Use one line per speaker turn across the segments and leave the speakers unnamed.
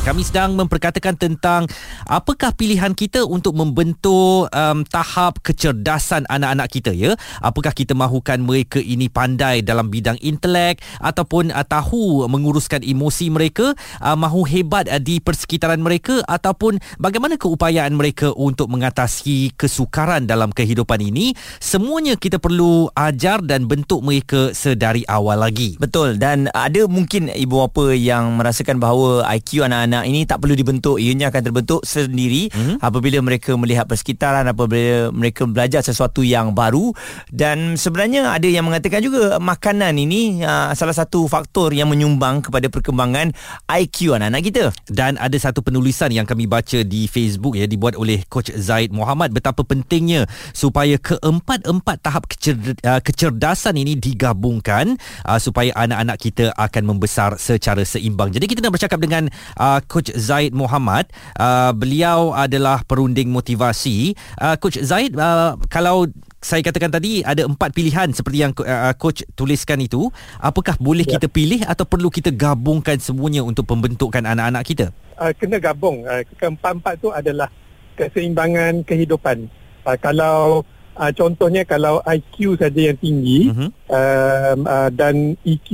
kami sedang memperkatakan tentang apakah pilihan kita untuk membentuk um, tahap kecerdasan anak-anak kita ya? Apakah kita mahukan mereka ini pandai dalam bidang intelek ataupun uh, tahu menguruskan emosi mereka uh, mahu hebat uh, di persekitaran mereka ataupun bagaimana keupayaan mereka untuk mengatasi kesukaran dalam kehidupan ini? Semuanya kita perlu ajar dan bentuk mereka sedari awal lagi.
Betul. Dan ada mungkin ibu bapa yang merasakan bahawa IQ anak-anak anak ini tak perlu dibentuk ianya akan terbentuk sendiri. Hmm. Apabila mereka melihat persekitaran apabila mereka belajar sesuatu yang baru. Dan sebenarnya ada yang mengatakan juga makanan ini uh, salah satu faktor yang menyumbang kepada perkembangan IQ anak-anak kita.
Dan ada satu penulisan yang kami baca di Facebook ya dibuat oleh coach Zaid Muhammad betapa pentingnya supaya keempat-empat tahap kecer- uh, kecerdasan ini digabungkan uh, supaya anak-anak kita akan membesar secara seimbang. Jadi kita nak bercakap dengan uh, Coach Zaid Muhammad. Uh, beliau adalah perunding motivasi. Uh, Coach Zaid, uh, kalau saya katakan tadi ada empat pilihan seperti yang uh, coach tuliskan itu apakah boleh ya. kita pilih atau perlu kita gabungkan semuanya untuk pembentukan anak-anak kita
uh, kena gabung uh, keempat-empat tu adalah keseimbangan kehidupan uh, kalau uh, contohnya kalau IQ saja yang tinggi uh-huh. uh, uh, dan EQ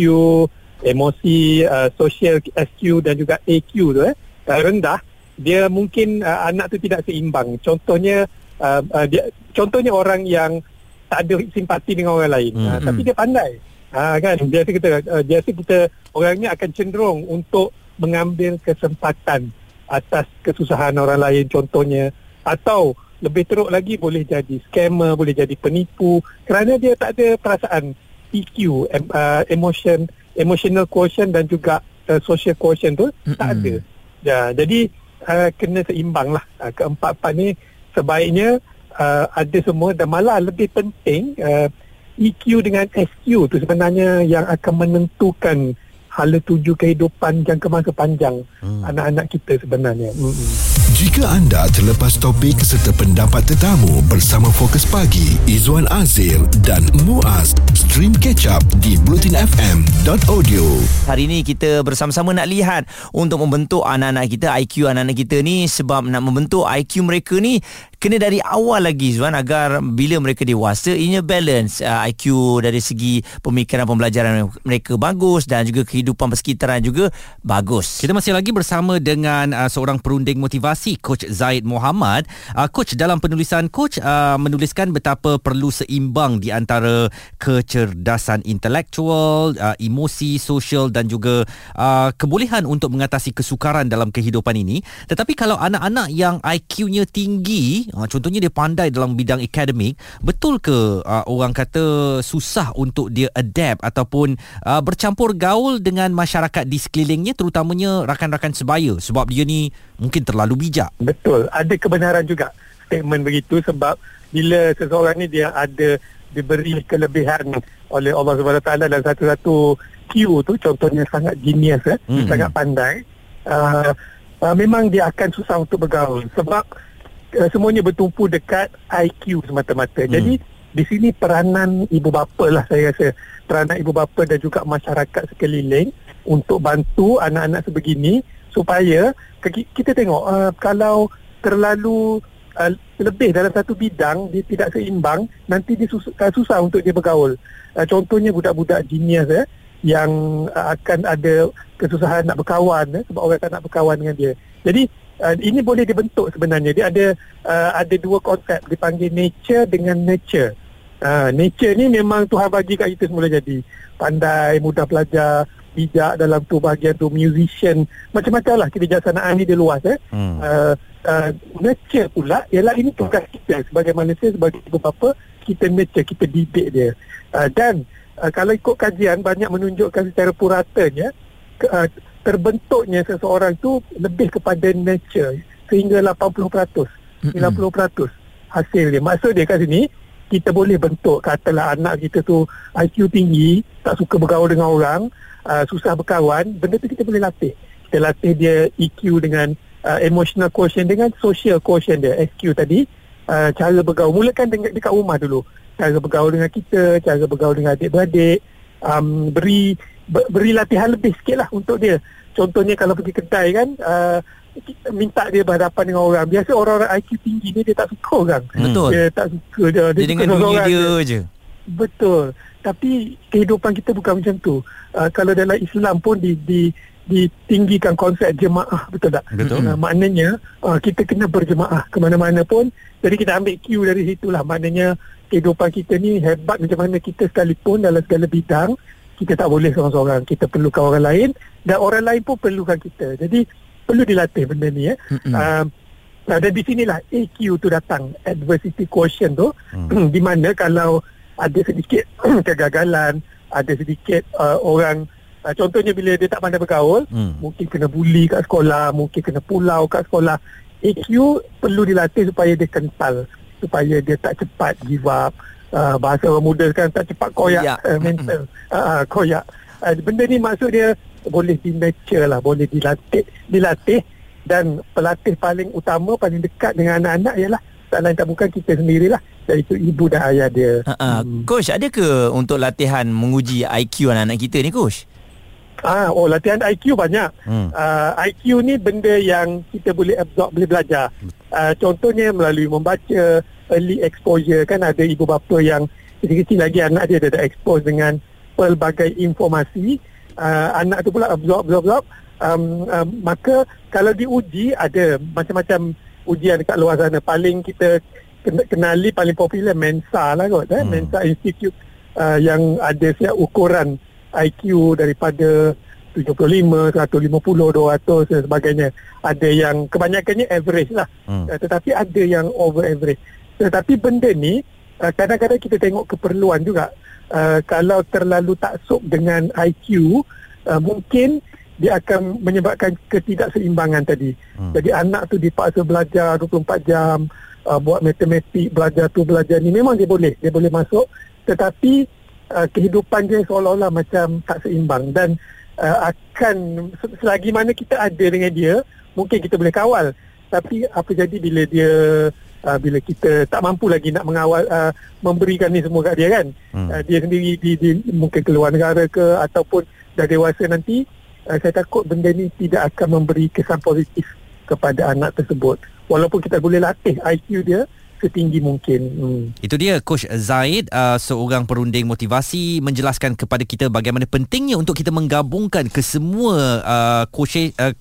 emosi uh, social SQ dan juga AQ tu eh uh, rendah. Dia mungkin uh, anak tu tidak seimbang. Contohnya uh, uh, dia contohnya orang yang tak ada simpati dengan orang lain. Mm-hmm. uh, tapi dia pandai. Uh, kan? Biasa kita uh, biasa kita orangnya akan cenderung untuk mengambil kesempatan atas kesusahan orang lain contohnya. Atau lebih teruk lagi boleh jadi scammer boleh jadi penipu. Kerana dia tak ada perasaan EQ em, uh, emotion emotional quotient dan juga uh, social quotient tu mm-hmm. tak ada. Ya, jadi uh, kena seimbang lah. Uh, keempat-empat ni sebaiknya uh, ada semua dan malah lebih penting uh, EQ dengan SQ tu sebenarnya yang akan menentukan hala tuju kehidupan jangka masa panjang hmm. anak-anak kita sebenarnya. Hmm.
Jika anda terlepas topik serta pendapat tetamu bersama Fokus Pagi, Izwan Azir dan Muaz, stream catch up di blutinfm.audio.
Hari ini kita bersama-sama nak lihat untuk membentuk anak-anak kita, IQ anak-anak kita ni sebab nak membentuk IQ mereka ni kena dari awal lagi Zuan agar bila mereka dewasa ianya balance uh, IQ dari segi pemikiran pembelajaran mereka bagus dan juga kehidupan persekitaran juga bagus.
Kita masih lagi bersama dengan uh, seorang perunding motivasi coach Zaid Muhammad. Uh, coach dalam penulisan coach uh, menuliskan betapa perlu seimbang di antara kecerdasan intelektual, uh, emosi, sosial dan juga uh, kebolehan untuk mengatasi kesukaran dalam kehidupan ini. Tetapi kalau anak-anak yang IQ-nya tinggi uh, contohnya dia pandai dalam bidang akademik betul ke uh, orang kata susah untuk dia adapt ataupun uh, bercampur gaul dengan masyarakat di sekelilingnya terutamanya rakan-rakan sebaya? Sebab dia ni mungkin terlalu bijak.
Betul. Ada kebenaran juga statement begitu sebab bila seseorang ni dia ada diberi kelebihan oleh Allah SWT dan satu-satu Q tu contohnya sangat genius eh, hmm. sangat pandai. Uh, uh, memang dia akan susah untuk bergaul sebab uh, semuanya bertumpu dekat IQ semata-mata. Hmm. Jadi di sini peranan ibu bapa lah saya rasa. Peranan ibu bapa dan juga masyarakat sekeliling untuk bantu anak-anak sebegini supaya kita tengok uh, kalau terlalu uh, lebih dalam satu bidang dia tidak seimbang nanti dia susah, susah untuk dia bergaul. Uh, contohnya budak-budak genius eh yang uh, akan ada kesusahan nak berkawan eh, sebab orang tak nak berkawan dengan dia. Jadi uh, ini boleh dibentuk sebenarnya. Dia ada uh, ada dua konsep dipanggil nature dengan nature. Uh, nature ni memang Tuhan bagi kat kita semula jadi pandai, mudah belajar, bijak dalam tu bahagian tu musician, macam-macam lah kebijaksanaan ni dia luas eh. Hmm. Uh, uh, nature pula ialah ini tugas kita sebagai manusia sebagai ibu bapa kita nature kita didik dia. Uh, dan uh, kalau ikut kajian banyak menunjukkan secara puratanya uh, terbentuknya seseorang tu lebih kepada nature sehingga 80%, 90% hasil dia. Maksud dia kat sini, kita boleh bentuk katalah anak kita tu IQ tinggi, tak suka bergaul dengan orang, uh, susah berkawan, benda tu kita boleh latih. Kita latih dia EQ dengan uh, emotional quotient dengan social quotient dia, SQ tadi. uh, cara bergaul mulakan dengan dekat rumah dulu cara bergaul dengan kita cara bergaul dengan adik-beradik um, beri ber, beri latihan lebih sikit lah untuk dia contohnya kalau pergi kedai kan uh, minta dia berhadapan dengan orang biasa orang-orang IQ tinggi ni dia tak suka orang
Betul.
dia tak suka dia
Dia,
dia
dengan dunia dia
je. Betul. Tapi kehidupan kita bukan macam tu. Uh, kalau dalam Islam pun di di ditinggikan konsep jemaah betul tak?
Betul.
Uh, maknanya uh, kita kena berjemaah ke mana-mana pun. Jadi kita ambil cue dari situlah. Maknanya kehidupan kita ni hebat macam mana kita sekalipun dalam segala bidang kita tak boleh seorang-seorang. Kita perlukan orang lain dan orang lain pun perlukan kita. Jadi perlu dilatih benda ni eh. Uh, Nah, dan di sinilah AQ tu datang adversity quotient tu hmm. di mana kalau ada sedikit kegagalan ada sedikit uh, orang uh, contohnya bila dia tak pandai bergaul
Hmm.
mungkin kena bully kat sekolah mungkin kena pulau kat sekolah AQ perlu dilatih supaya dia kental supaya dia tak cepat give up uh, bahasa orang muda sekarang tak cepat koyak
Koyak.
uh, mental uh, koyak uh, benda ni maksud dia boleh di nurture lah boleh dilatih dilatih dan pelatih paling utama paling dekat dengan anak-anak ialah tak lain tak bukan kita sendirilah iaitu ibu dan ayah dia.
Ha, ha. Coach, ada ke untuk latihan menguji IQ anak-anak kita ni, Coach?
Ah, oh latihan IQ banyak.
Hmm.
Hmm. Uh, IQ ni benda yang kita boleh absorb, boleh belajar. Uh, contohnya melalui membaca, early exposure kan ada ibu bapa yang kecil-kecil lagi anak dia dah expose dengan pelbagai informasi. Uh, anak tu pula absorb, absorb, absorb. Um, um, maka kalau diuji ada macam-macam ujian dekat luar sana. Paling kita kena- kenali paling popular Mensa lah kot. Eh?
Hmm.
Mensa Institute uh, yang ada siap ukuran IQ daripada 75, 150, 200 dan sebagainya. Ada yang kebanyakannya average lah.
Hmm.
Uh, tetapi ada yang over average. Tetapi benda ni uh, kadang-kadang kita tengok keperluan juga. Uh, kalau terlalu taksub dengan IQ, uh, mungkin dia akan menyebabkan ketidakseimbangan tadi. Hmm. Jadi anak tu dipaksa belajar 24 jam, uh, buat matematik, belajar tu belajar ni memang dia boleh, dia boleh masuk tetapi uh, kehidupan dia seolah-olah macam tak seimbang dan uh, akan selagi mana kita ada dengan dia, mungkin kita boleh kawal. Tapi apa jadi bila dia uh, bila kita tak mampu lagi nak mengawal uh, memberikan ni semua kat dia kan.
Hmm.
Uh, dia sendiri di, di mungkin keluar negara ke ataupun dah dewasa nanti uh, saya takut benda ni tidak akan memberi kesan positif kepada anak tersebut. Walaupun kita boleh latih IQ dia setinggi mungkin. Hmm.
Itu dia Coach Zaid uh, seorang perunding motivasi menjelaskan kepada kita bagaimana pentingnya untuk kita menggabungkan kesemua uh, quotient, uh,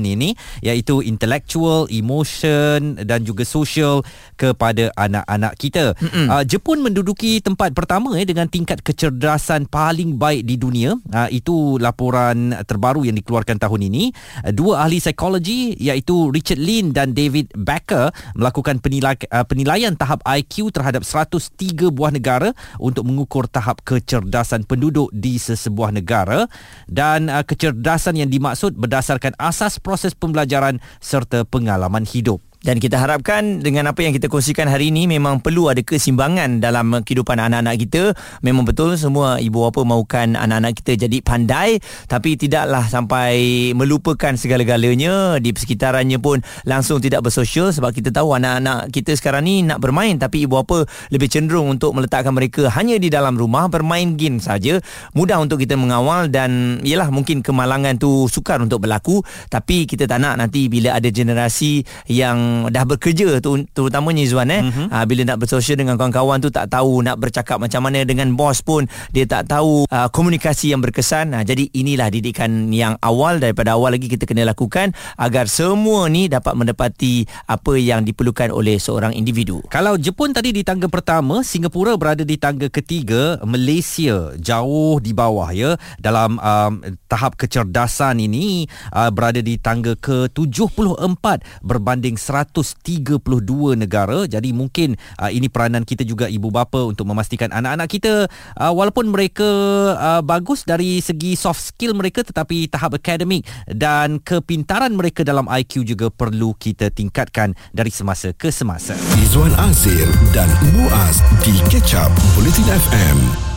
ini iaitu intellectual, emotion dan juga social kepada anak-anak kita. Uh, Jepun menduduki tempat pertama eh dengan tingkat kecerdasan paling baik di dunia. Uh, itu laporan terbaru yang dikeluarkan tahun ini. Uh, dua ahli psikologi iaitu Richard Lin dan David Becker melakukan penilai, uh, penilaian tahap IQ terhadap 103 buah negara untuk mengukur tahap kecerdasan penduduk di sesebuah negara dan uh, kecerdasan yang dimaksud berdasarkan asas proses pembelajaran serta pengalaman hidup.
Dan kita harapkan dengan apa yang kita kongsikan hari ini memang perlu ada kesimbangan dalam kehidupan anak-anak kita. Memang betul semua ibu bapa mahukan anak-anak kita jadi pandai tapi tidaklah sampai melupakan segala-galanya di persekitarannya pun langsung tidak bersosial sebab kita tahu anak-anak kita sekarang ni nak bermain tapi ibu bapa lebih cenderung untuk meletakkan mereka hanya di dalam rumah bermain game saja. Mudah untuk kita mengawal dan ialah mungkin kemalangan tu sukar untuk berlaku tapi kita tak nak nanti bila ada generasi yang dah bekerja tu terutamanya Izwan eh? Mm-hmm. bila nak bersosial dengan kawan-kawan tu tak tahu nak bercakap macam mana dengan bos pun. Dia tak tahu uh, komunikasi yang berkesan. Ha, jadi inilah didikan yang awal. Daripada awal lagi kita kena lakukan agar semua ni dapat mendapati apa yang diperlukan oleh seorang individu.
Kalau Jepun tadi di tangga pertama, Singapura berada di tangga ketiga, Malaysia jauh di bawah ya. Dalam um, tahap kecerdasan ini uh, berada di tangga ke-74 berbanding 132 negara. Jadi mungkin uh, ini peranan kita juga ibu bapa untuk memastikan anak-anak kita uh, walaupun mereka uh, bagus dari segi soft skill mereka tetapi tahap akademik dan kepintaran mereka dalam IQ juga perlu kita tingkatkan dari semasa ke semasa.
Izwan Azir dan Muaz di Catch Up Bulletin FM.